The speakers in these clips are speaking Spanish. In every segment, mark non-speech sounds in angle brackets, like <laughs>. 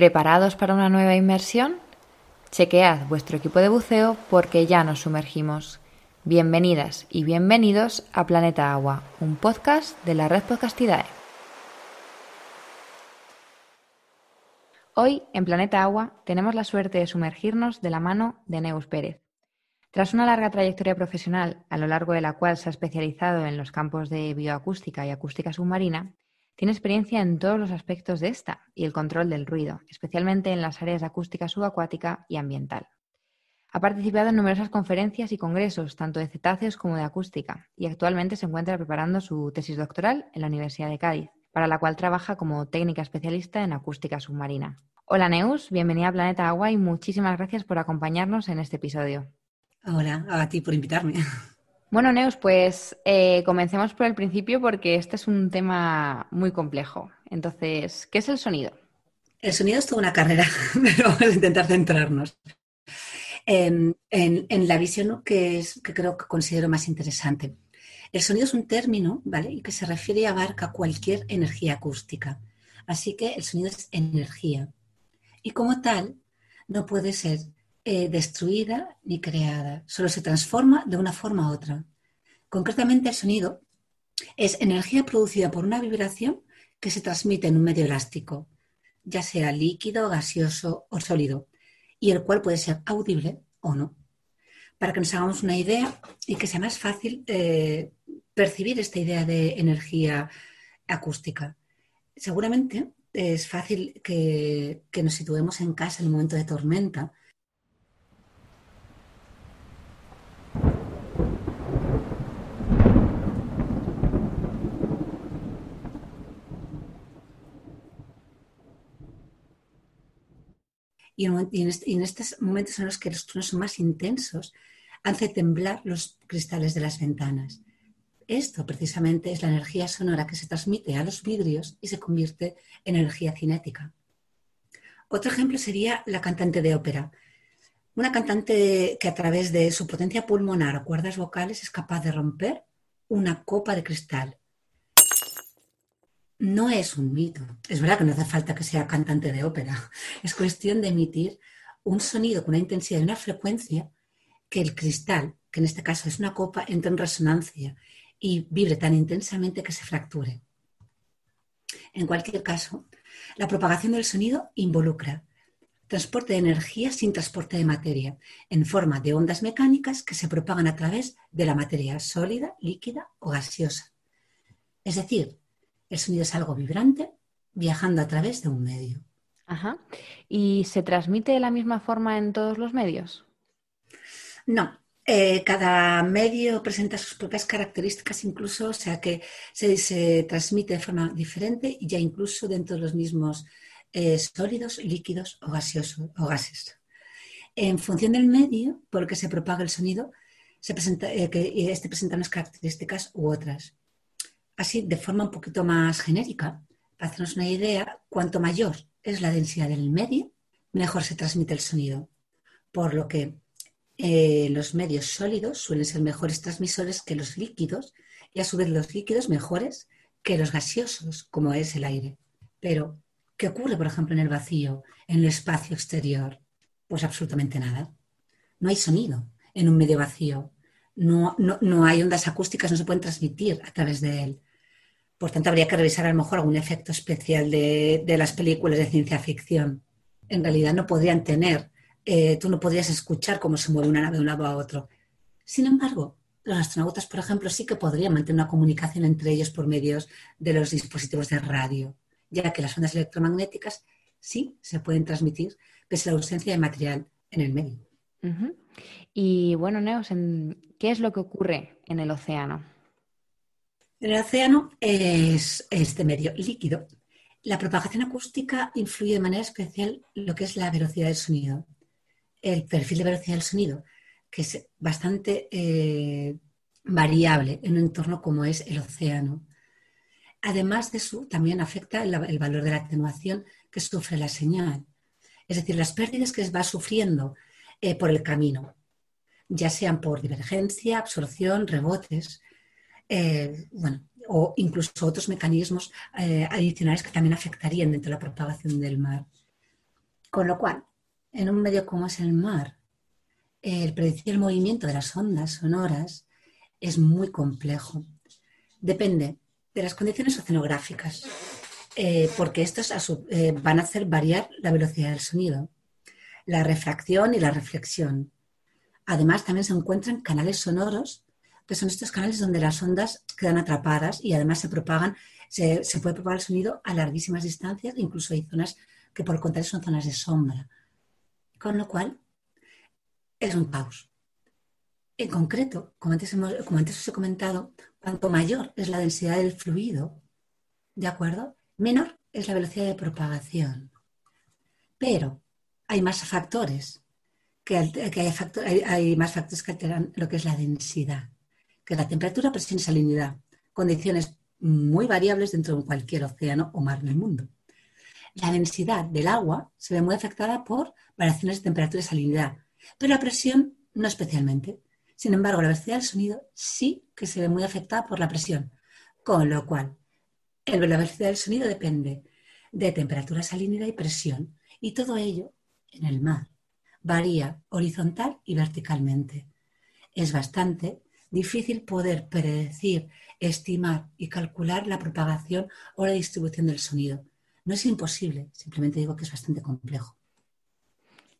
¿Preparados para una nueva inmersión? Chequead vuestro equipo de buceo porque ya nos sumergimos. Bienvenidas y bienvenidos a Planeta Agua, un podcast de la red Podcastidae. Hoy, en Planeta Agua, tenemos la suerte de sumergirnos de la mano de Neus Pérez. Tras una larga trayectoria profesional, a lo largo de la cual se ha especializado en los campos de bioacústica y acústica submarina, tiene experiencia en todos los aspectos de esta y el control del ruido, especialmente en las áreas de acústica subacuática y ambiental. Ha participado en numerosas conferencias y congresos, tanto de cetáceos como de acústica, y actualmente se encuentra preparando su tesis doctoral en la Universidad de Cádiz, para la cual trabaja como técnica especialista en acústica submarina. Hola Neus, bienvenida a Planeta Agua y muchísimas gracias por acompañarnos en este episodio. Hola, a ti por invitarme. Bueno, Neus, pues eh, comencemos por el principio porque este es un tema muy complejo. Entonces, ¿qué es el sonido? El sonido es toda una carrera, <laughs> pero vamos a intentar centrarnos. En, la visión que, es, que creo que considero más interesante. El sonido es un término, ¿vale? Y que se refiere y abarca cualquier energía acústica. Así que el sonido es energía. Y como tal, no puede ser eh, destruida ni creada, solo se transforma de una forma a otra. Concretamente, el sonido es energía producida por una vibración que se transmite en un medio elástico, ya sea líquido, gaseoso o sólido, y el cual puede ser audible o no. Para que nos hagamos una idea y que sea más fácil eh, percibir esta idea de energía acústica. Seguramente es fácil que, que nos situemos en casa en un momento de tormenta y en, estos momentos en los que los truenos son más intensos, hace temblar los cristales de las ventanas. Esto precisamente es la energía sonora que se transmite a los vidrios y se convierte en energía cinética. Otro ejemplo sería la cantante de ópera. Una cantante que a través de su potencia pulmonar o cuerdas vocales es capaz de romper una copa de cristal no es un mito. Es verdad que no hace falta que sea cantante de ópera. <laughs> Es cuestión de emitir un sonido con una intensidad y una frecuencia que el cristal, que en este caso es una copa, entre en resonancia y vibre tan intensamente que se fracture. En cualquier caso, la propagación del sonido involucra transporte de energía sin transporte de materia, en forma de ondas mecánicas que se propagan a través de la materia sólida, líquida o gaseosa. Es decir, el sonido es algo vibrante viajando a través de un medio. Ajá. ¿Y se transmite de la misma forma en todos los medios? No. Eh, cada medio presenta sus propias características, incluso, o sea que se, transmite de forma diferente, ya incluso dentro de los mismos eh, sólidos, líquidos o gaseosos o gases. En función del medio por el que se propaga el sonido, se presenta, eh, que este presenta unas características u otras. Así, de forma un poquito más genérica, para hacernos una idea, cuanto mayor es la densidad del medio, mejor se transmite el sonido. Por lo que eh, los medios sólidos suelen ser mejores transmisores que los líquidos y a su vez los líquidos mejores que los gaseosos, como es el aire. Pero, ¿qué ocurre, por ejemplo, en el vacío, en el espacio exterior? Pues absolutamente nada. No hay sonido en un medio vacío. No, no hay ondas acústicas, no se pueden transmitir a través de él. Por tanto, habría que revisar a lo mejor algún efecto especial de, las películas de ciencia ficción. En realidad no podrían tener, eh, tú no podrías escuchar cómo se mueve una nave de un lado a otro. Sin embargo, los astronautas, por ejemplo, sí que podrían mantener una comunicación entre ellos por medios de los dispositivos de radio, ya que las ondas electromagnéticas sí se pueden transmitir pese a la ausencia de material en el medio. Y bueno, Neos, ¿qué es lo que ocurre en el océano? El océano es este medio líquido. La propagación acústica influye de manera especial lo que es la velocidad del sonido. El perfil de velocidad del sonido, que es bastante eh, variable en un entorno como es el océano. Además de eso, también afecta el, valor de la atenuación que sufre la señal. Es decir, las pérdidas que va sufriendo eh, por el camino, ya sean por divergencia, absorción, rebotes, eh, bueno, o incluso otros mecanismos eh, adicionales que también afectarían dentro de la propagación del mar. Con lo cual, en un medio como es el mar, el predecir el movimiento de las ondas sonoras es muy complejo. Depende de las condiciones oceanográficas, eh, porque estos van a hacer variar la velocidad del sonido, la refracción y la reflexión. Además, también se encuentran canales sonoros, que son estos canales donde las ondas quedan atrapadas y además se propagan, se, puede propagar el sonido a larguísimas distancias, incluso hay zonas que por el contrario son zonas de sombra. Con lo cual, es un pause. En concreto, como antes, como antes os he comentado, cuanto mayor es la densidad del fluido, ¿de acuerdo? Menor es la velocidad de propagación. Pero hay más factores que, hay, más factores que alteran lo que es la densidad, que la temperatura, presión y salinidad, condiciones muy variables dentro de cualquier océano o mar del mundo. La densidad del agua se ve muy afectada por variaciones de temperatura y salinidad, pero la presión no especialmente. Sin embargo, la velocidad del sonido sí que se ve muy afectada por la presión, con lo cual la velocidad del sonido depende de temperatura, salinidad y presión, y todo ello en el mar varía horizontal y verticalmente. Es bastante difícil poder predecir, estimar y calcular la propagación o la distribución del sonido. No es imposible, simplemente digo que es bastante complejo.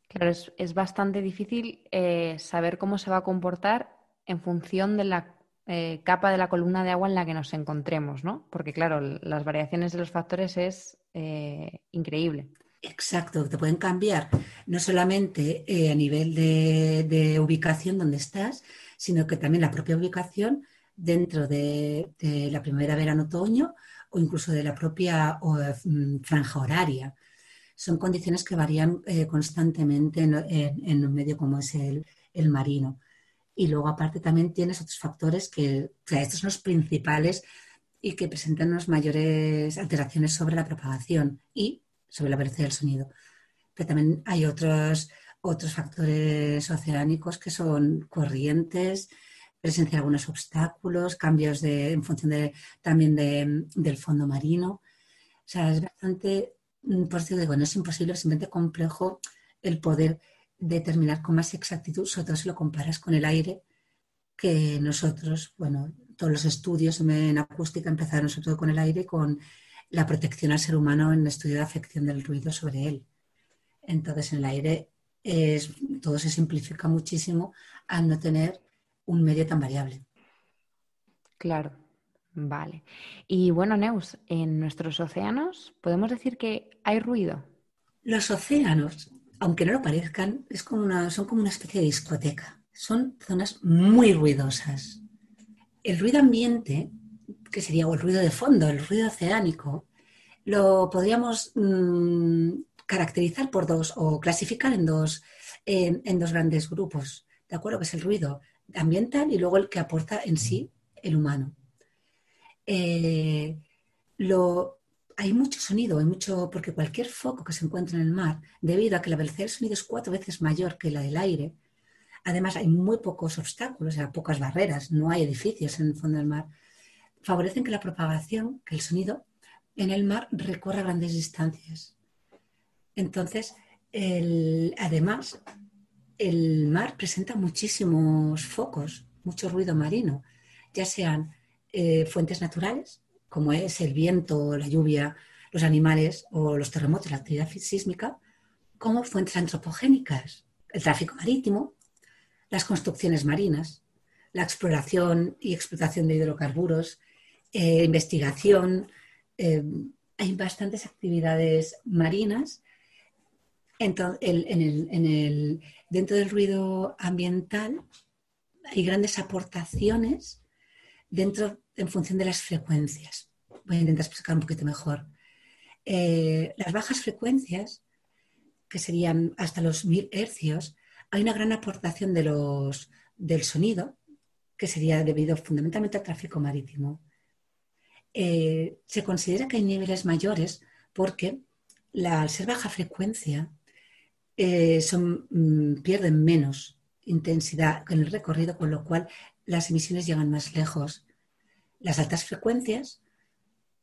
Claro, es, bastante difícil eh, saber cómo se va a comportar en función de la eh, capa de la columna de agua en la que nos encontremos, ¿no? Porque, claro, las variaciones de los factores es eh, increíble. Exacto, te pueden cambiar no solamente a nivel de, ubicación donde estás, sino que también la propia ubicación dentro de, de la primavera, verano, otoño o incluso de la propia mm, franja horaria son condiciones que varían eh, constantemente en, un medio como es el, marino. Y luego aparte también tienes otros factores que, o sea, estos son los principales y que presentan unas mayores alteraciones sobre la propagación y sobre la velocidad del sonido. Pero también hay otros, otros factores oceánicos que son corrientes, presencia de algunos obstáculos, cambios de, en función de, también del fondo marino. O sea, es bastante Mm, por eso digo, no es imposible, es simplemente complejo el poder determinar con más exactitud, sobre todo si lo comparas con el aire, que nosotros, bueno, todos los estudios en acústica empezaron sobre todo con el aire, con la protección al ser humano en el estudio de afección del ruido sobre él. Entonces, en el aire es, todo se simplifica muchísimo al no tener un medio tan variable. Claro. Vale. Y bueno, Neus, en nuestros océanos, ¿podemos decir que hay ruido? Los océanos, aunque no lo parezcan, es como una, son como una especie de discoteca. Son zonas muy ruidosas. El ruido ambiente, que sería el ruido de fondo, el ruido oceánico, lo podríamos mm, caracterizar por dos o clasificar en dos, en dos grandes grupos. ¿De acuerdo? Que es el ruido ambiental y luego el que aporta en sí el humano. Eh, hay mucho sonido, hay mucho, porque cualquier foco que se encuentra en el mar, debido a que la velocidad del sonido es cuatro veces mayor que la del aire, además hay muy pocos obstáculos, o sea, pocas barreras, no hay edificios en el fondo del mar, favorecen que la propagación, que el sonido en el mar recorra grandes distancias. Entonces, además, el mar presenta muchísimos focos, mucho ruido marino, ya sean eh, fuentes naturales, como es el viento, la lluvia, los animales o los terremotos, la actividad sísmica, como fuentes antropogénicas, el tráfico marítimo, las construcciones marinas, la exploración y explotación de hidrocarburos, eh, investigación. Eh, hay bastantes actividades marinas. Dentro del ruido ambiental hay grandes aportaciones dentro en función de las frecuencias. Voy a intentar explicar un poquito mejor. Eh, las bajas frecuencias, que serían hasta los mil hercios, hay una gran aportación del sonido, que sería debido fundamentalmente al tráfico marítimo. Eh, se considera que hay niveles mayores porque al ser baja frecuencia eh, mm, pierden menos intensidad en el recorrido, con lo cual las emisiones llegan más lejos. Las altas frecuencias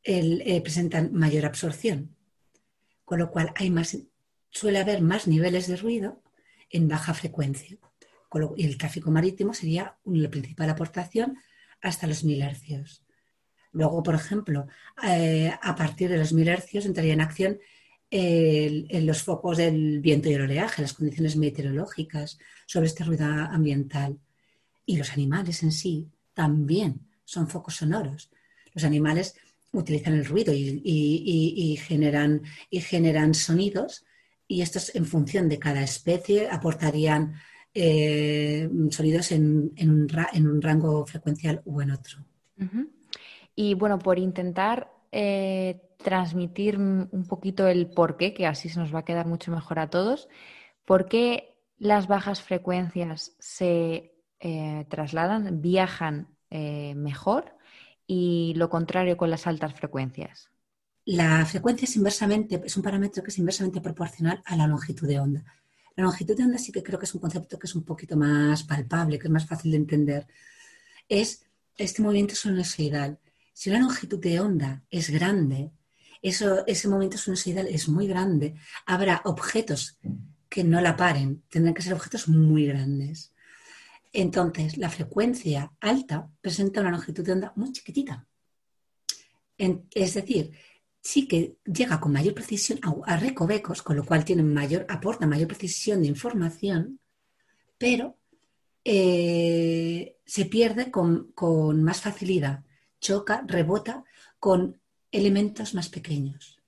eh, presentan mayor absorción, con lo cual suele haber más niveles de ruido en baja frecuencia. Y el tráfico marítimo sería la principal aportación hasta los mil hercios. Luego, por ejemplo, eh, a partir de los mil hercios entraría en acción en los focos del viento y el oleaje, las condiciones meteorológicas sobre este ruido ambiental. Y los animales en sí también son focos sonoros. Los animales utilizan el ruido y, generan, y generan sonidos y estos en función de cada especie aportarían eh, sonidos en, un rango frecuencial u en otro. Y bueno, por intentar eh, transmitir un poquito el por qué, que así se nos va a quedar mucho mejor a todos, ¿por qué las bajas frecuencias se eh, trasladan, viajan mejor y lo contrario con las altas frecuencias? La frecuencia es inversamente, es un parámetro que es inversamente proporcional a la longitud de onda. La longitud de onda sí que creo que es un concepto que es un poquito más palpable, que es más fácil de entender. Es este movimiento sinusoidal. Si la longitud de onda es grande, eso, ese movimiento sinusoidal es muy grande, habrá objetos que no la paren, tendrán que ser objetos muy grandes. Entonces, la frecuencia alta presenta una longitud de onda muy chiquitita. es decir, sí que llega con mayor precisión a, recovecos, con lo cual tiene mayor, aporta mayor precisión de información, pero eh, se pierde con, más facilidad, choca, rebota con elementos más pequeños.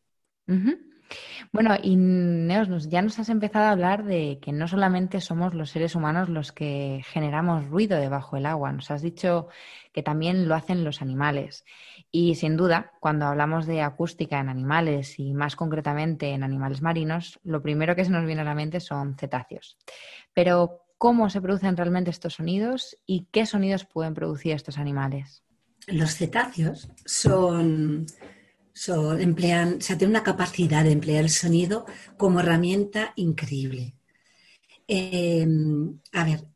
Bueno, y Neos, ya nos has empezado a hablar de que no solamente somos los seres humanos los que generamos ruido debajo del agua, nos has dicho que también lo hacen los animales. Y sin duda, cuando hablamos de acústica en animales y más concretamente en animales marinos, lo primero que se nos viene a la mente son cetáceos. Pero, ¿cómo se producen realmente estos sonidos y qué sonidos pueden producir estos animales? Los cetáceos son emplean, o sea, tienen una capacidad de emplear el sonido como herramienta increíble. Em, a ver,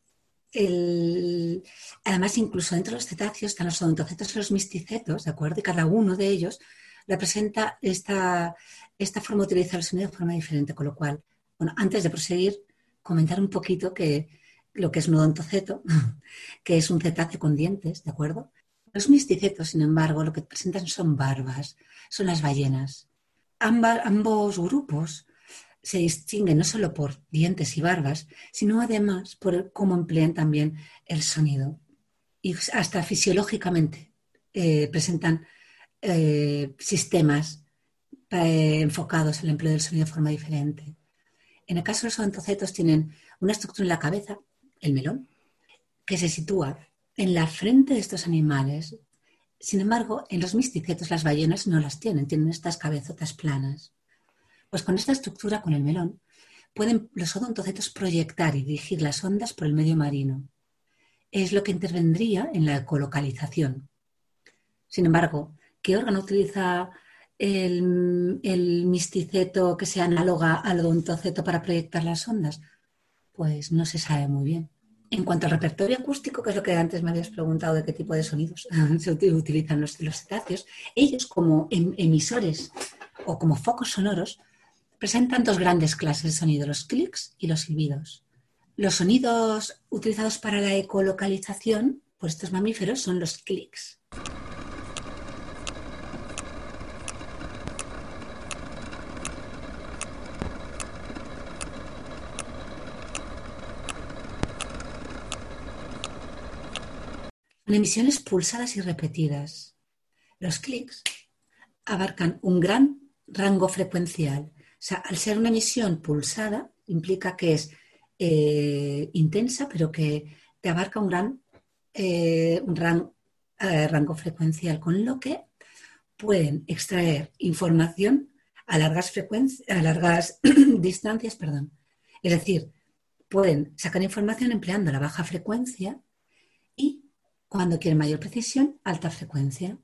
además incluso dentro de los cetáceos están los odontocetos y los misticetos, ¿de acuerdo? Y cada uno de ellos representa esta, esta forma de utilizar el sonido de forma diferente, con lo cual, bueno, antes de proseguir, comentar un poquito que lo que es un odontoceto, <laughs> que es un cetáceo con dientes, ¿de acuerdo? Los misticetos, sin embargo, lo que presentan son barbas, son las ballenas. ambos grupos se distinguen no solo por dientes y barbas, sino además por cómo emplean también el sonido. Y hasta fisiológicamente eh, presentan eh, sistemas eh, enfocados al empleo del sonido de forma diferente. En el caso de los odontocetos tienen una estructura en la cabeza, el melón, que se sitúa en la frente de estos animales. Sin embargo, en los misticetos las ballenas no las tienen, tienen estas cabezotas planas. Pues con esta estructura, con el melón, pueden los odontocetos proyectar y dirigir las ondas por el medio marino. Es lo que intervendría en la ecolocalización. Sin embargo, ¿qué órgano utiliza el, el misticeto que sea análoga al odontoceto para proyectar las ondas? Pues no se sabe muy bien. En cuanto al repertorio acústico, que es lo que antes me habías preguntado de qué tipo de sonidos <laughs> se utilizan los, cetáceos, ellos como em, emisores o como focos sonoros presentan dos grandes clases de sonido, los clics y los silbidos. Los sonidos utilizados para la ecolocalización por estos mamíferos son los clics. Son emisiones pulsadas y repetidas. Los clics abarcan un gran rango frecuencial. O sea, al ser una emisión pulsada, implica que es eh, intensa, pero que te abarca un gran, eh, un eh, rango frecuencial, con lo que pueden extraer información a largas, a largas <clears throat> distancias. Perdón. Es decir, pueden sacar información empleando la baja frecuencia cuando quieren mayor precisión, alta frecuencia.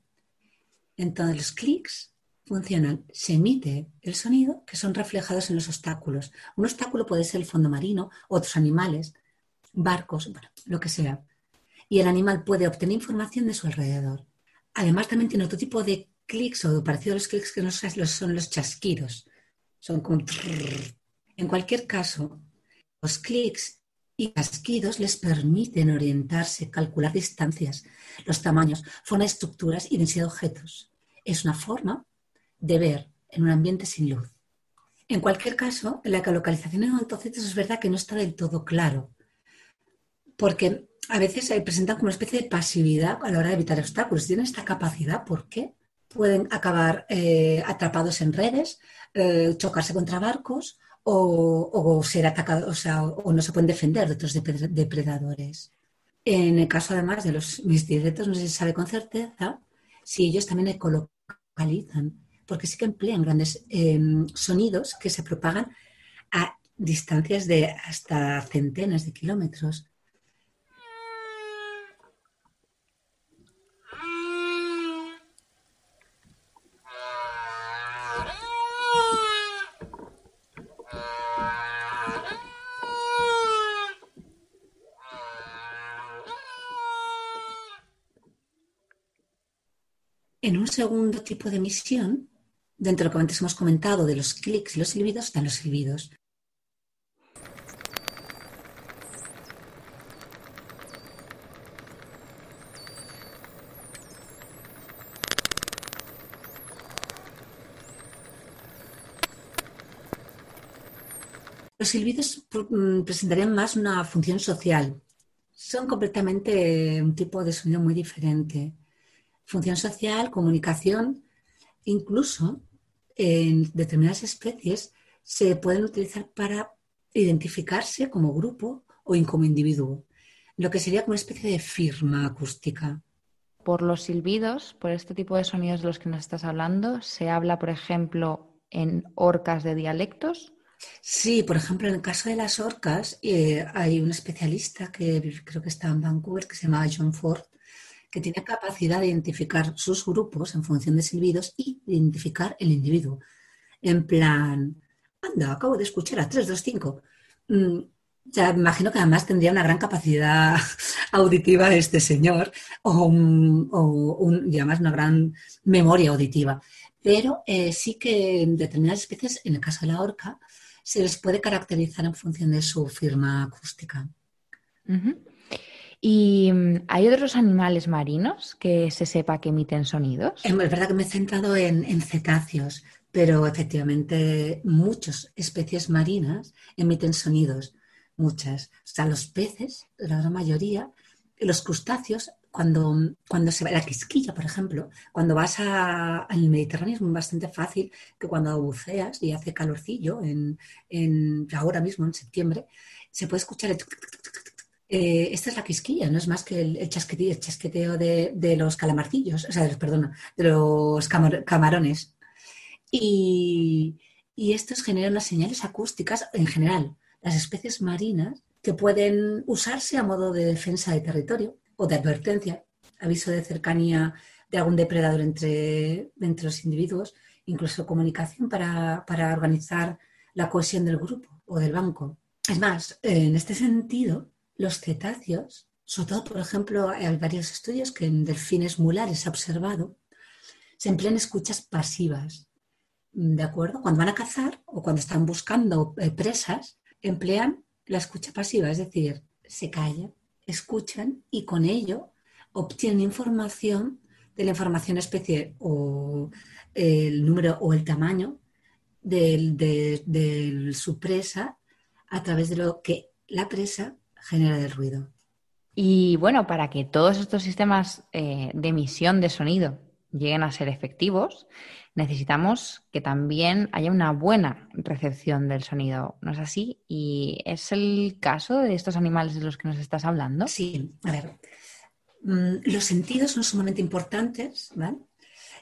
Entonces los clics funcionan, se emite el sonido que son reflejados en los obstáculos. Un obstáculo puede ser el fondo marino, otros animales, barcos, bueno, lo que sea. Y el animal puede obtener información de su alrededor. Además también tiene otro tipo de clics o parecido a los clics que no son los chasquidos. Son como... En cualquier caso, los clics y casquidos les permiten orientarse, calcular distancias, los tamaños, forma de estructuras y densidad de objetos. Es una forma de ver en un ambiente sin luz. En cualquier caso, la localización en autocitos es verdad que no está del todo claro, porque a veces se presentan como una especie de pasividad a la hora de evitar obstáculos. Tienen esta capacidad, ¿por qué? Pueden acabar eh, atrapados en redes, eh, chocarse contra barcos o, ser atacados, o, no se pueden defender de otros depredadores. En el caso además de los misdirectos no se sabe con certeza si ellos también ecolocalizan, porque sí que emplean grandes em, sonidos que se propagan a distancias de hasta centenas de kilómetros. Segundo tipo de emisión, dentro de lo que antes hemos comentado de los clics y los silbidos, están los silbidos. Los silbidos mm, presentarían más una función social. Son completamente un tipo de sonido muy diferente función social, comunicación, incluso en determinadas especies se pueden utilizar para identificarse como grupo o como individuo, lo que sería como una especie de firma acústica. Por los silbidos, por este tipo de sonidos de los que nos estás hablando, se habla, por ejemplo, en orcas de dialectos. Sí, por ejemplo, en el caso de las orcas, eh, hay un especialista que creo que está en Vancouver, que se llama John Ford, que tiene capacidad de identificar sus grupos en función de silbidos y identificar el individuo. En plan, anda, acabo de escuchar a 325. Mm, ya imagino que además tendría una gran capacidad <laughs> auditiva este señor o, y además una gran memoria auditiva. Pero eh, sí que en determinadas especies, en el caso de la orca, se les puede caracterizar en función de su firma acústica. ¿Y mm, hay otros animales marinos que se sepa que emiten sonidos? Es verdad que me he centrado en, cetáceos, pero efectivamente muchas especies marinas emiten sonidos, muchas. O sea, los peces, la gran mayoría, los crustáceos, cuando, cuando se va, la quisquilla, por ejemplo, cuando vas al Mediterráneo es bastante fácil que cuando buceas y hace calorcillo, en, en, ahora mismo en septiembre, se puede escuchar el eh, esta es la quisquilla, no es más que el, chasqueteo, de, los calamarcillos, o sea, de, perdona, de los camarones. Y, estos generan las señales acústicas en general, las especies marinas que pueden usarse a modo de defensa de territorio o de advertencia, aviso de cercanía de algún depredador entre, entre los individuos, incluso comunicación para, para organizar la cohesión del grupo o del banco. Es más, en este sentido, los cetáceos, sobre todo, por ejemplo, hay varios estudios que en delfines mulares se ha observado, se emplean escuchas pasivas. ¿De acuerdo? Cuando van a cazar o cuando están buscando eh, presas, emplean la escucha pasiva, es decir, se callan, escuchan y con ello obtienen información de la información especie o el número o el tamaño de su presa a través de lo que la presa genera el ruido. Y bueno, para que todos estos sistemas eh, de emisión de sonido lleguen a ser efectivos, necesitamos que también haya una buena recepción del sonido, ¿no es así? ¿Y es el caso de estos animales de los que nos estás hablando? Sí, a ver. Mm, los sentidos son sumamente importantes, ¿vale?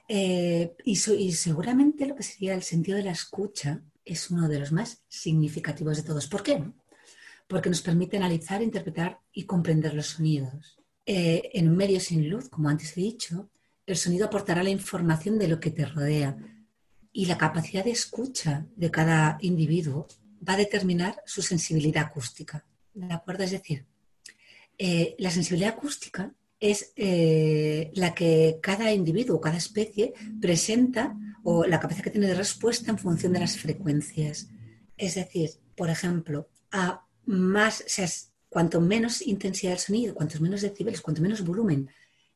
Eh, y, y seguramente lo que sería el sentido de la escucha es uno de los más significativos de todos. ¿Por qué? Porque nos permite analizar, interpretar y comprender los sonidos. Eh, en un medio sin luz, como antes he dicho, el sonido aportará la información de lo que te rodea y la capacidad de escucha de cada individuo va a determinar su sensibilidad acústica. ¿De acuerdo? Es decir, eh, la sensibilidad acústica es eh, la que cada individuo, cada especie presenta o la capacidad que tiene de respuesta en función de las frecuencias Es decir, por ejemplo, a más, cuanto menos intensidad del sonido, cuantos menos decibeles, cuanto menos volumen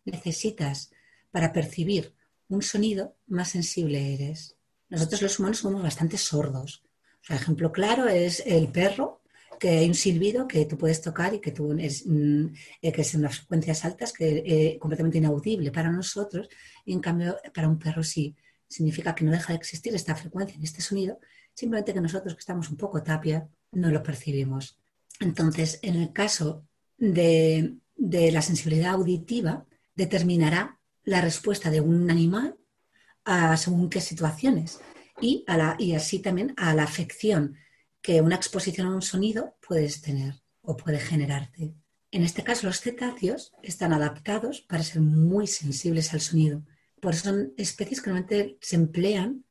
necesitas para percibir un sonido, más sensible eres. Nosotros los humanos somos bastante sordos. Ejemplo claro es el perro, que hay un silbido que tú puedes tocar y que, tú es, mm, eh, las frecuencias altas, que es eh, completamente inaudible para nosotros, y en cambio para un perro sí. Significa que no deja de existir esta frecuencia en este sonido, simplemente que nosotros que estamos un poco tapia no lo percibimos. Entonces, en el caso de, la sensibilidad auditiva, determinará la respuesta de un animal a según qué situaciones y, y así también a la afección que una exposición a un sonido puedes tener o puede generarte. En este caso, los cetáceos están adaptados para ser muy sensibles al sonido. Por eso son especies que normalmente se emplean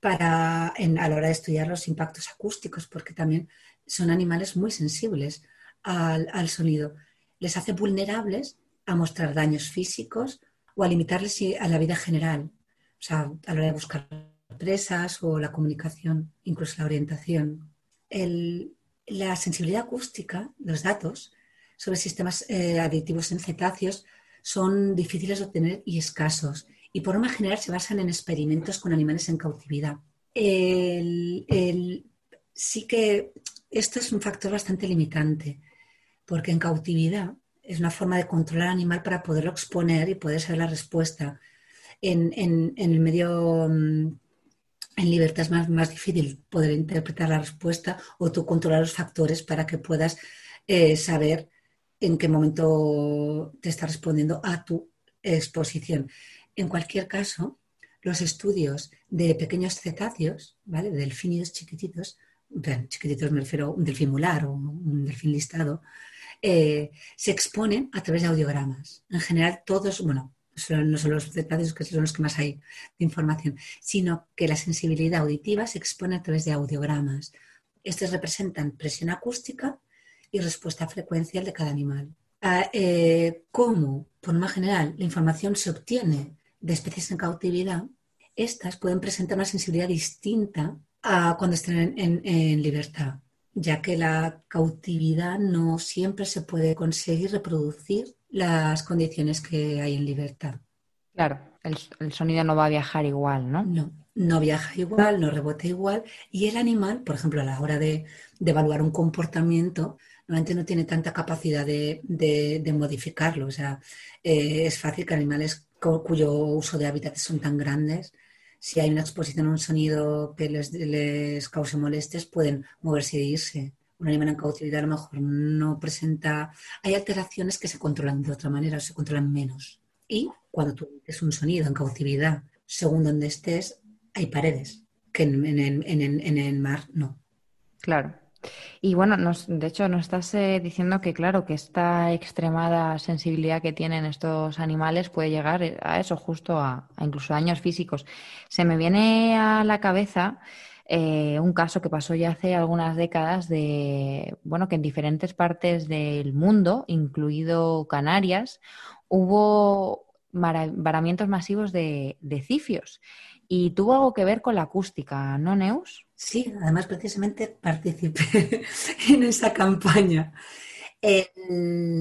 para, a la hora de estudiar los impactos acústicos, porque también son animales muy sensibles al, sonido. Les hace vulnerables a mostrar daños físicos o a limitarles a la vida general, o sea, a la hora de buscar presas o la comunicación, incluso la orientación. la sensibilidad acústica, los datos sobre sistemas eh, aditivos en cetáceos son difíciles de obtener y escasos y por más general se basan en experimentos con animales en cautividad. sí que esto es un factor bastante limitante, porque en cautividad es una forma de controlar al animal para poderlo exponer y poder saber la respuesta. En, el medio mm, en libertad es más, más, difícil poder interpretar la respuesta o tú controlar los factores para que puedas eh, saber en qué momento te está respondiendo a tu exposición. En cualquier caso, los estudios de pequeños cetáceos, ¿vale? de chiquititos, chiquititos me refiero a un delfín mular o un delfín listado, eh, se exponen a través de audiogramas. En general, todos, bueno, no son los cetáceos que son los que más hay de información, sino que la sensibilidad auditiva se expone a través de audiogramas. Estos representan presión acústica y respuesta frecuencial de cada animal. Ah, eh, ¿Cómo, por más general, la información se obtiene de especies en cautividad? Estas pueden presentar una sensibilidad distinta cuando estén en, libertad, ya que la cautividad no siempre se puede conseguir reproducir las condiciones que hay en libertad. Claro, el, sonido no va a viajar igual, ¿no? No, no viaja igual, no rebota igual. Y el animal, por ejemplo, a la hora de, evaluar un comportamiento, normalmente no tiene tanta capacidad de, modificarlo. O sea, eh, es fácil que animales cuyo uso de hábitats son tan grandes si hay una exposición a un sonido que les, cause molestias, pueden moverse e irse. Un animal en cautividad a lo mejor no presenta... Hay alteraciones que se controlan de otra manera, se controlan menos. Y cuando tú es un sonido en cautividad, según donde estés, hay paredes, que en el mar no. Claro. Y bueno, de hecho, nos estás eh, diciendo que, claro, que esta extremada sensibilidad que tienen estos animales puede llegar eh, a eso, justo a, incluso daños físicos. Se me viene a la cabeza eh, un caso que pasó ya hace algunas décadas de, bueno, que en diferentes partes del mundo, incluido Canarias, hubo varamientos masivos de, de cifios y tuvo algo que ver con la acústica, ¿no, Neus? Sí, además precisamente participé <laughs> en esa campaña.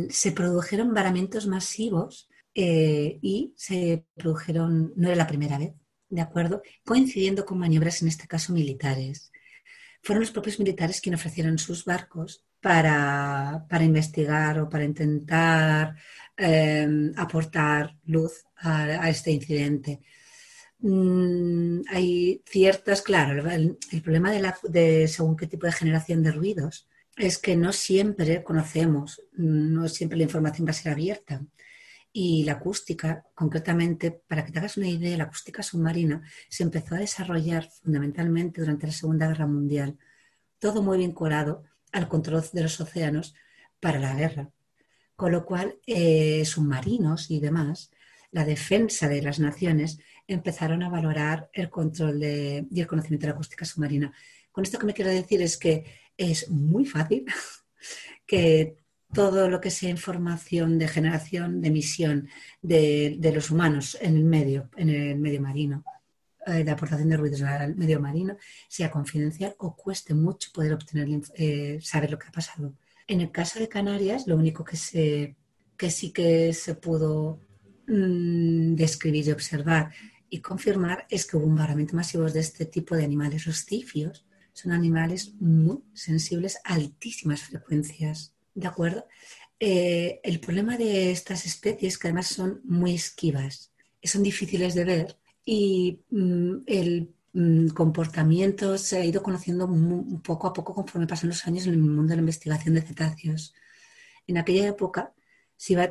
se produjeron varamientos masivos eh, y se produjeron, no era la primera vez, ¿de acuerdo? Coincidiendo con maniobras, en este caso militares. Fueron los propios militares quienes ofrecieron sus barcos para, investigar o para intentar eh, aportar luz a este incidente. Mm, hay ciertas, claro, el, problema de, la, según qué tipo de generación de ruidos es que no siempre conocemos, no siempre la información va a ser abierta. Y la acústica, concretamente, para que te hagas una idea, la acústica submarina se empezó a desarrollar fundamentalmente durante la Segunda Guerra Mundial, todo muy vinculado al control de los océanos para la guerra. Con lo cual, eh, submarinos y demás, la defensa de las naciones empezaron a valorar el control de, y el conocimiento de la acústica submarina. Con esto que me quiero decir es que es muy fácil <laughs> que todo lo que sea información de generación, de emisión de, los humanos en el medio, en el medio marino, eh, de aportación de ruidos al medio marino sea confidencial o cueste mucho poder obtener, eh, saber lo que ha pasado. En el caso de Canarias, lo único que, se, que sí que se pudo mm, describir y observar y confirmar es que hubo un varamiento masivo de este tipo de animales. Los cifios son animales muy sensibles a altísimas frecuencias, ¿de acuerdo? Eh, el problema de estas especies, que además son muy esquivas, son difíciles de ver y mm, el mm, comportamiento se ha ido conociendo poco a poco conforme pasan los años en el mundo de la investigación de cetáceos. En aquella época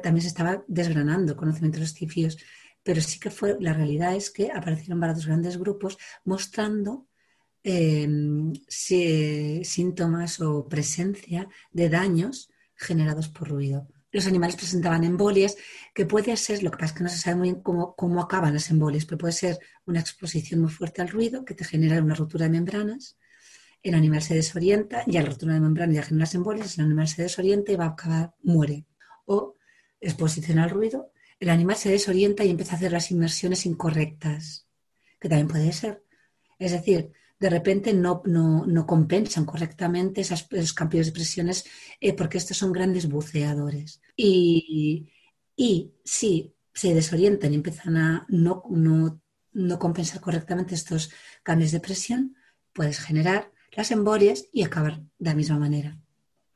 también se estaba desgranando el conocimiento de los cifios, pero sí que fue, la realidad es que aparecieron varios grandes grupos mostrando em, síntomas o presencia de daños generados por ruido. Los animales presentaban embolias, que puede ser, lo que pasa es que no se sabe muy bien cómo, cómo acaban las embolias, pero puede ser una exposición muy fuerte al ruido que te genera una ruptura de membranas, el animal se desorienta y a la ruptura de membranas ya genera las embolias, el animal se desorienta y va a acabar, muere. O exposición al ruido, el animal se desorienta y empieza a hacer las inmersiones incorrectas, que también puede ser. Es decir, de repente no, no, compensan correctamente esas, esos cambios de presiones eh, porque estos son grandes buceadores. Y, y si se desorientan y empiezan a no, no, compensar correctamente estos cambios de presión, puedes generar las embolias y acabar de la misma manera.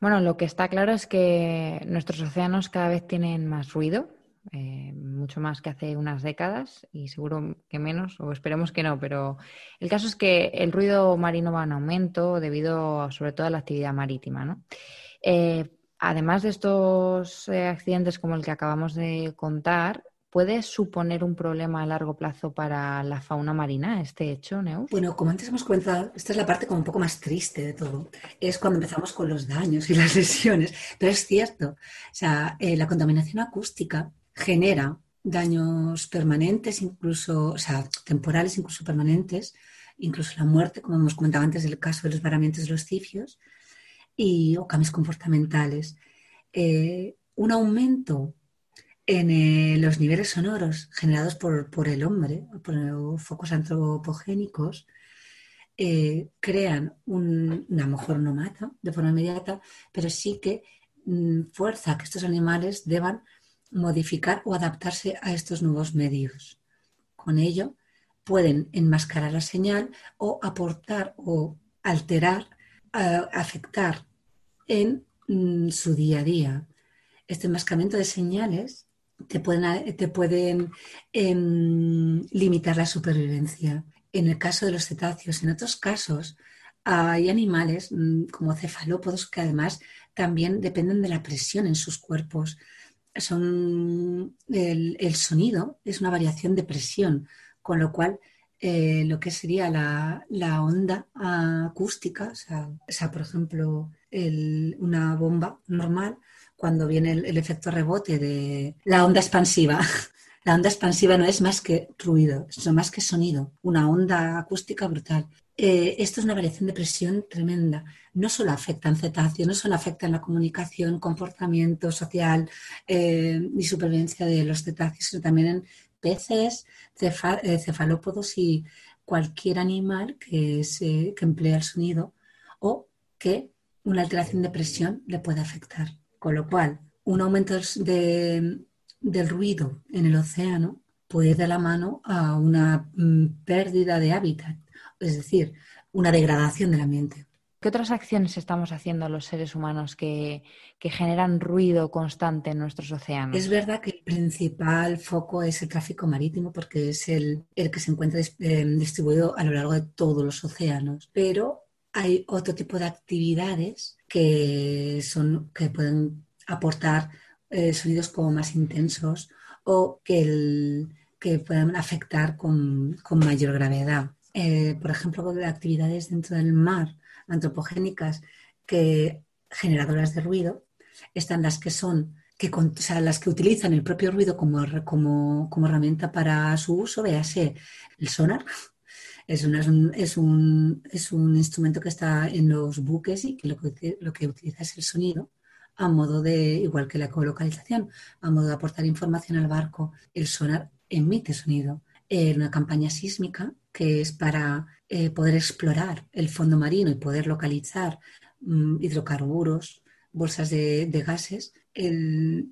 Bueno, lo que está claro es que nuestros océanos cada vez tienen más ruido, eh, mucho más que hace unas décadas y seguro que menos, o esperemos que no, pero el caso es que el ruido marino va en aumento debido sobre todo a la actividad marítima. ¿no? Eh, además de estos eh, accidentes como el que acabamos de contar, ¿Puede suponer un problema a largo plazo para la fauna marina este hecho, Neus? Bueno, como antes hemos comentado, esta es la parte como un poco más triste de todo. Es cuando empezamos con los daños y las <laughs> lesiones. Pero es cierto, o sea, la contaminación acústica genera daños permanentes, incluso, o sea, temporales, incluso permanentes, incluso la muerte, como hemos comentado antes del caso de los varamientos de los cifios, y, o cambios comportamentales. Eh, un aumento en eh, los niveles sonoros generados por, el hombre, por los focos antropogénicos, eh, crean un, a lo mejor no mata de forma inmediata, pero sí que mm, fuerza que estos animales deban modificar o adaptarse a estos nuevos medios. Con ello, pueden enmascarar la señal o aportar o alterar, afectar en mm, su día a día. Este enmascaramiento de señales te pueden, te pueden em, limitar la supervivencia. En el caso de los cetáceos, en otros casos, hay animales mm, como cefalópodos que además también dependen de la presión en sus cuerpos son el, sonido es una variación de presión, con lo cual eh, lo que sería la, onda acústica, o sea, por ejemplo, una bomba normal, cuando viene el, efecto rebote de la onda expansiva. <laughs> La onda expansiva no es más que ruido, es más que sonido, una onda acústica brutal. Eh, esto es una variación de presión tremenda. No solo afecta en cetáceos, no solo afecta en la comunicación, comportamiento social eh, y supervivencia de los cetáceos, sino también en peces, eh, cefalópodos y cualquier animal que emplea el sonido o que una alteración de presión le puede afectar. Con lo cual, un aumento de, del ruido en el océano puede ir de la mano a una mm, pérdida de hábitat es decir, una degradación del ambiente. ¿Qué otras acciones estamos haciendo los seres humanos que, generan ruido constante en nuestros océanos? Es verdad que el principal foco es el tráfico marítimo porque es el, que se encuentra eh, distribuido a lo largo de todos los océanos, pero hay otro tipo de actividades que, son, que pueden aportar eh, sonidos como más intensos o que, que puedan afectar con mayor gravedad. Eh, por ejemplo, de actividades dentro del mar antropogénicas que generadoras de ruido, están las que son que, las que utilizan el propio ruido como, como, herramienta para su uso, véase el sonar. Es, es, un, es, un, instrumento que está en los buques y que lo, que lo que utiliza es el sonido a modo de, igual que la colocalización, a modo de aportar información al barco. El sonar emite sonido. En una campaña sísmica que es para eh, poder explorar el fondo marino y poder localizar mm, hidrocarburos, bolsas de, gases,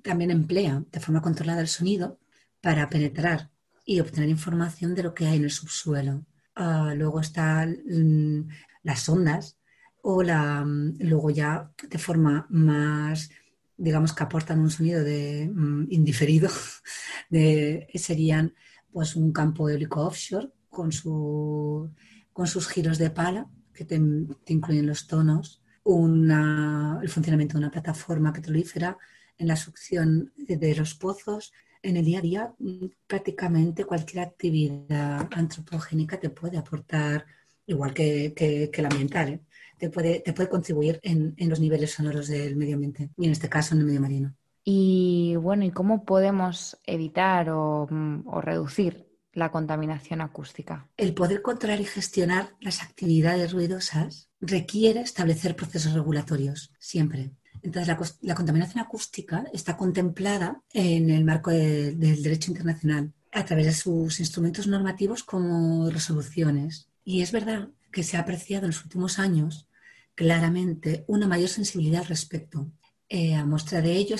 también emplea de forma controlada el sonido para penetrar y obtener información de lo que hay en el subsuelo. Ah, luego están mm, las ondas o la, mm, luego ya de forma más, digamos que aportan un sonido de, indiferido, <laughs> de, serían pues un campo eólico offshore con su con sus giros de pala, que te, incluyen los tonos, el funcionamiento de una plataforma petrolífera en la succión de los pozos. En el día a día, prácticamente cualquier actividad antropogénica te puede aportar, igual que, que, el ambiental, ¿eh? te, puede, te puede contribuir en, en los niveles sonoros del medio ambiente y en este caso en el medio marino. Y bueno, ¿y cómo podemos evitar o reducir la contaminación acústica? El poder controlar y gestionar las actividades ruidosas requiere establecer procesos regulatorios, siempre. Entonces, la, contaminación acústica está contemplada en el marco del derecho internacional a través de sus instrumentos normativos como resoluciones. Y es verdad que se ha apreciado en los últimos años claramente una mayor sensibilidad al respecto. Eh, a muestra de ello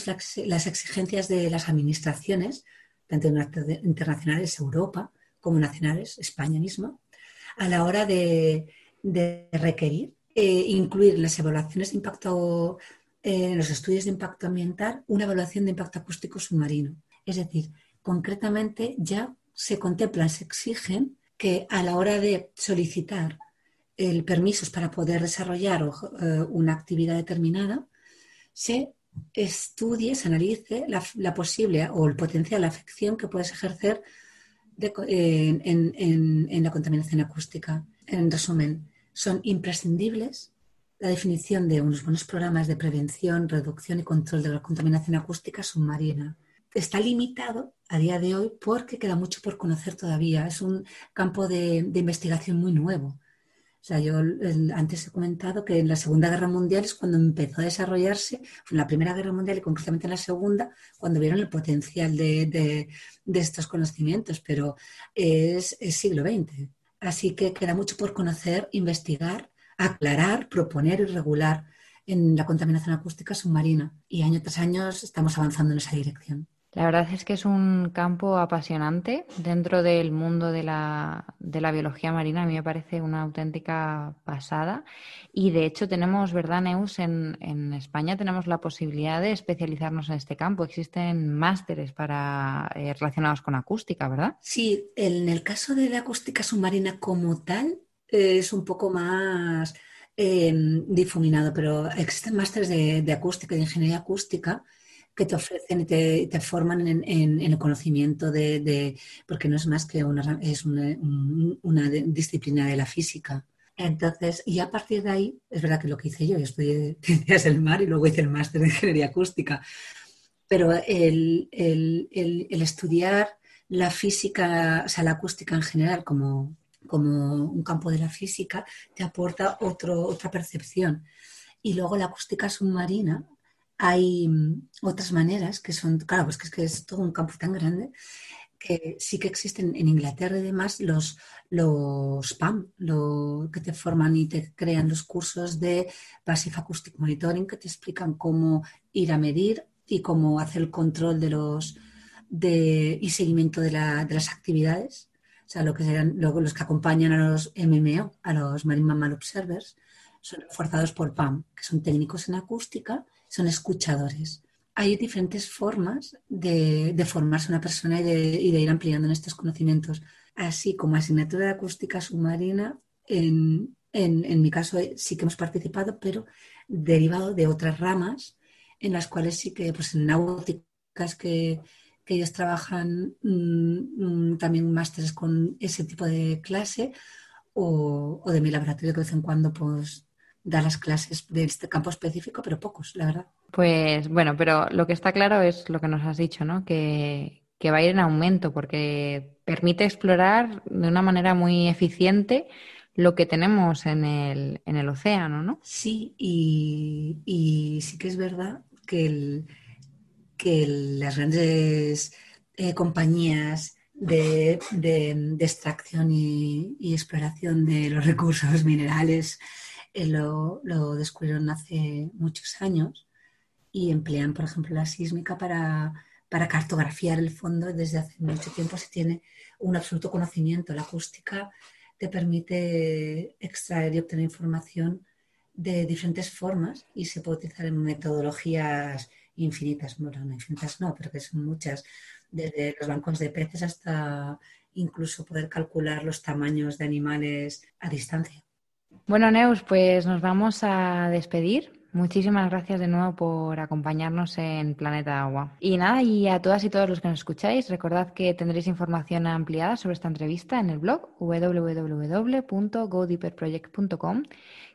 las exigencias de las administraciones tanto internacionales, Europa, como nacionales, España misma, a la hora de, requerir eh, incluir en las evaluaciones de impacto, eh, en los estudios de impacto ambiental, una evaluación de impacto acústico submarino. Es decir, concretamente ya se contemplan, se exigen que a la hora de solicitar el permisos para poder desarrollar eh, una actividad determinada, se estudie, se analice la, posible o el potencial afección que puedes ejercer en, la contaminación acústica. En resumen, son imprescindibles la definición de unos buenos programas de prevención, reducción y control de la contaminación acústica submarina. Está limitado a día de hoy porque queda mucho por conocer todavía. Es un campo de investigación muy nuevo. Sea, yo antes he comentado que en la Segunda Guerra Mundial es cuando empezó a desarrollarse, en la Primera Guerra Mundial y concretamente en la Segunda, cuando vieron el potencial de, estos conocimientos, pero es, es siglo XX. Así que queda mucho por conocer, investigar, aclarar, proponer y regular en la contaminación acústica submarina. Y año tras año estamos avanzando en esa dirección. La verdad es que es un campo apasionante dentro del mundo de la, biología marina. A mí me parece una auténtica pasada. Y de hecho tenemos, ¿verdad, Neus? En, España tenemos la posibilidad de especializarnos en este campo. Existen másteres para eh, relacionados con acústica, ¿verdad? Sí, en el caso de la acústica submarina como tal es un poco más eh, difuminado, pero existen másteres de, de acústica, de ingeniería acústica que te ofrecen y te, forman en, el conocimiento de, porque no es más que una, es una, disciplina de la física. Entonces, y a partir de ahí, es verdad que lo que hice yo, yo estudié <laughs> ciencias del mar y luego hice el máster de ingeniería acústica, pero el, estudiar la física, o sea, la acústica en general como, como un campo de la física, te aporta otro, otra percepción. Y luego la acústica submarina, hay mm, otras maneras que son, claro, pues que es, que es todo un campo tan grande que sí que existen en Inglaterra y demás los, los PAM, lo, que te forman y te crean los cursos de Passive Acoustic Monitoring que te explican cómo ir a medir y cómo hacer el control de los de, y seguimiento de, la, de las actividades. O sea, lo que serán luego los que acompañan a los MMO, a los Marine Mammal Observers, son reforzados por PAM, que son técnicos en acústica son escuchadores. Hay diferentes formas de, formarse una persona y de, ir ampliando en estos conocimientos, así como asignatura de acústica submarina. En, mi caso eh, sí que hemos participado, pero derivado de otras ramas en las cuales sí que, pues en náuticas que, ellos trabajan mm, mm, también másteres con ese tipo de clase o, o, de mi laboratorio que de vez en cuando pues dar las clases de este campo específico, pero pocos, la verdad. Pues bueno, pero lo que está claro es lo que nos has dicho, ¿no? Que, va a ir en aumento porque permite explorar de una manera muy eficiente lo que tenemos en el, en el océano, ¿no? Sí, y, sí que es verdad que, que las grandes eh, compañías de, extracción y, exploración de los recursos minerales lo, descubrieron hace muchos años y emplean, por ejemplo, la sísmica para, para cartografiar el fondo. Desde hace mucho tiempo se tiene un absoluto conocimiento. La acústica te permite extraer y obtener información de diferentes formas y se puede utilizar en metodologías infinitas, bueno, no infinitas no, pero que son muchas, desde los bancos de peces hasta incluso poder calcular los tamaños de animales a distancia. Bueno, Neus, pues nos vamos a despedir. Muchísimas gracias de nuevo por acompañarnos en Planeta Agua. Y nada, y a todas y todos los que nos escucháis, recordad que tendréis información ampliada sobre esta entrevista en el blog www.godeeperproject.com,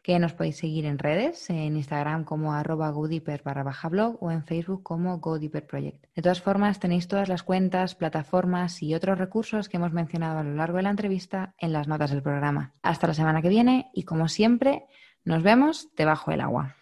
que nos podéis seguir en redes, en Instagram como arroba godeeper barra baja blog o en Facebook como godeeperproject. De todas formas, tenéis todas las cuentas, plataformas y otros recursos que hemos mencionado a lo largo de la entrevista en las notas del programa. Hasta la semana que viene y como siempre, nos vemos debajo del agua.